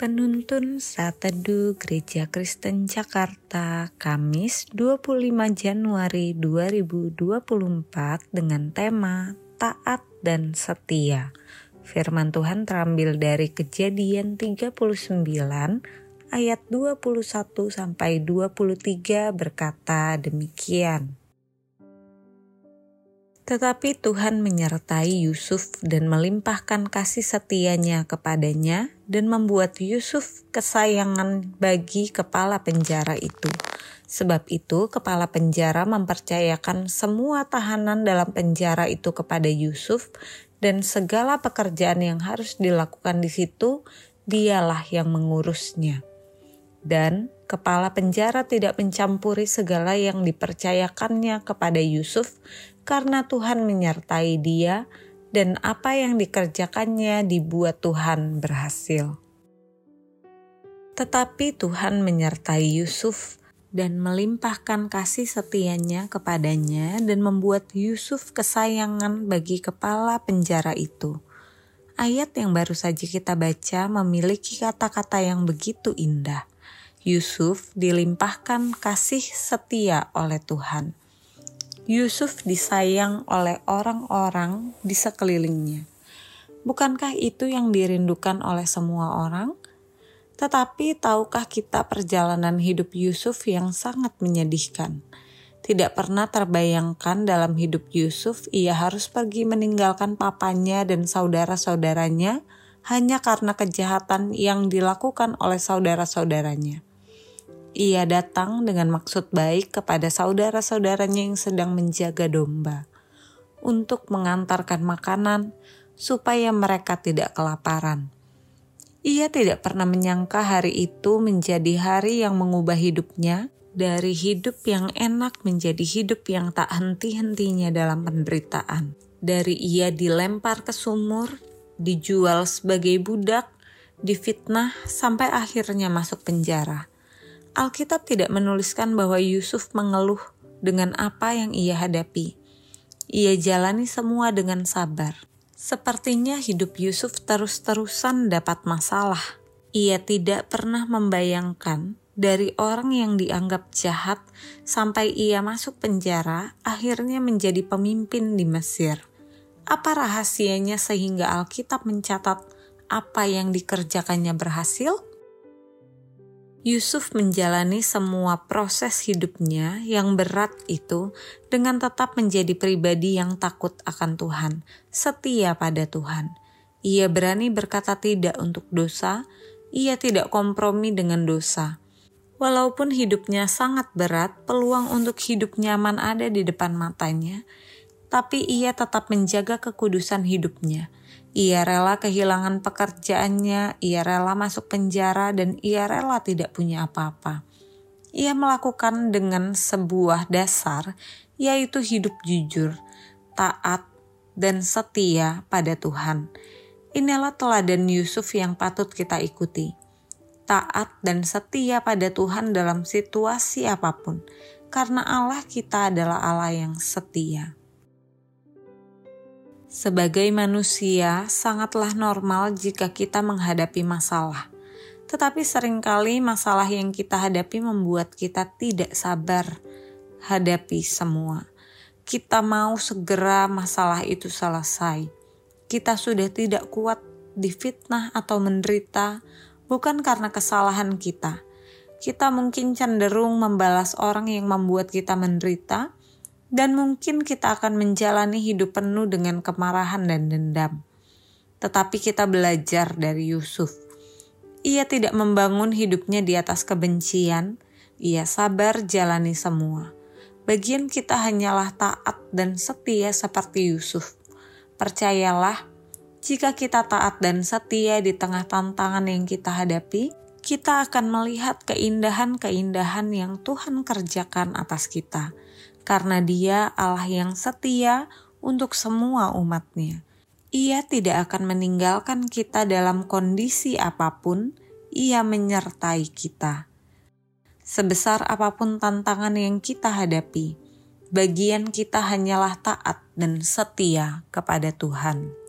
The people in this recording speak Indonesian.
Penuntun Saat Teduh Gereja Kristen Jakarta Kamis 25 Januari 2024 dengan tema Taat dan Setia. Firman Tuhan terambil dari Kejadian 39 ayat 21 sampai 23 berkata demikian. Tetapi Tuhan menyertai Yusuf dan melimpahkan kasih setianya kepadanya dan membuat Yusuf kesayangan bagi kepala penjara itu. Sebab itu kepala penjara mempercayakan semua tahanan dalam penjara itu kepada Yusuf dan segala pekerjaan yang harus dilakukan di situ dialah yang mengurusnya. Dan kepala penjara tidak mencampuri segala yang dipercayakannya kepada Yusuf karena Tuhan menyertai dia dan apa yang dikerjakannya dibuat Tuhan berhasil. Tetapi Tuhan menyertai Yusuf dan melimpahkan kasih setianya kepadanya dan membuat Yusuf kesayangan bagi kepala penjara itu. Ayat yang baru saja kita baca memiliki kata-kata yang begitu indah. Yusuf dilimpahkan kasih setia oleh Tuhan. Yusuf disayang oleh orang-orang di sekelilingnya. Bukankah itu yang dirindukan oleh semua orang? Tetapi tahukah kita perjalanan hidup Yusuf yang sangat menyedihkan? Tidak pernah terbayangkan dalam hidup Yusuf ia harus pergi meninggalkan papanya dan saudara-saudaranya hanya karena kejahatan yang dilakukan oleh saudara-saudaranya. Ia datang dengan maksud baik kepada saudara-saudaranya yang sedang menjaga domba untuk mengantarkan makanan supaya mereka tidak kelaparan. Ia tidak pernah menyangka hari itu menjadi hari yang mengubah hidupnya dari hidup yang enak menjadi hidup yang tak henti-hentinya dalam penderitaan. Dari ia dilempar ke sumur, dijual sebagai budak, difitnah, sampai akhirnya masuk penjara. Alkitab tidak menuliskan bahwa Yusuf mengeluh dengan apa yang ia hadapi. Ia jalani semua dengan sabar. Sepertinya hidup Yusuf terus-terusan dapat masalah. Ia tidak pernah membayangkan dari orang yang dianggap jahat sampai ia masuk penjara, akhirnya menjadi pemimpin di Mesir. Apa rahasianya sehingga Alkitab mencatat apa yang dikerjakannya berhasil? Yusuf menjalani semua proses hidupnya yang berat itu dengan tetap menjadi pribadi yang takut akan Tuhan, setia pada Tuhan. Ia berani berkata tidak untuk dosa, ia tidak kompromi dengan dosa. Walaupun hidupnya sangat berat, peluang untuk hidup nyaman ada di depan matanya, tapi ia tetap menjaga kekudusan hidupnya ia rela kehilangan pekerjaannya, ia rela masuk penjara, dan ia rela tidak punya apa-apa. Ia melakukan dengan sebuah dasar, yaitu hidup jujur, taat, dan setia pada Tuhan. Inilah teladan Yusuf yang patut kita ikuti. Taat dan setia pada Tuhan dalam situasi apa pun, karena Allah kita adalah Allah yang setia. Sebagai manusia, sangatlah normal jika kita menghadapi masalah. Tetapi sering kali masalah yang kita hadapi membuat kita tidak sabar hadapi semua. Kita mau segera masalah itu selesai. Kita sudah tidak kuat difitnah atau menderita bukan karena kesalahan kita. Kita mungkin cenderung membalas orang yang membuat kita menderita, dan mungkin kita akan menjalani hidup penuh dengan kemarahan dan dendam. Tetapi kita belajar dari Yusuf. Ia tidak membangun hidupnya di atas kebencian, ia sabar jalani semua. Bagian kita hanyalah taat dan setia seperti Yusuf. Percayalah, jika kita taat dan setia di tengah tantangan yang kita hadapi, kita akan melihat keindahan-keindahan yang Tuhan kerjakan atas kita karena dia Allah yang setia untuk semua umatnya. Ia tidak akan meninggalkan kita dalam kondisi apa pun, ia menyertai kita. Sebesar apa pun tantangan yang kita hadapi, bagian kita hanyalah taat dan setia kepada Tuhan.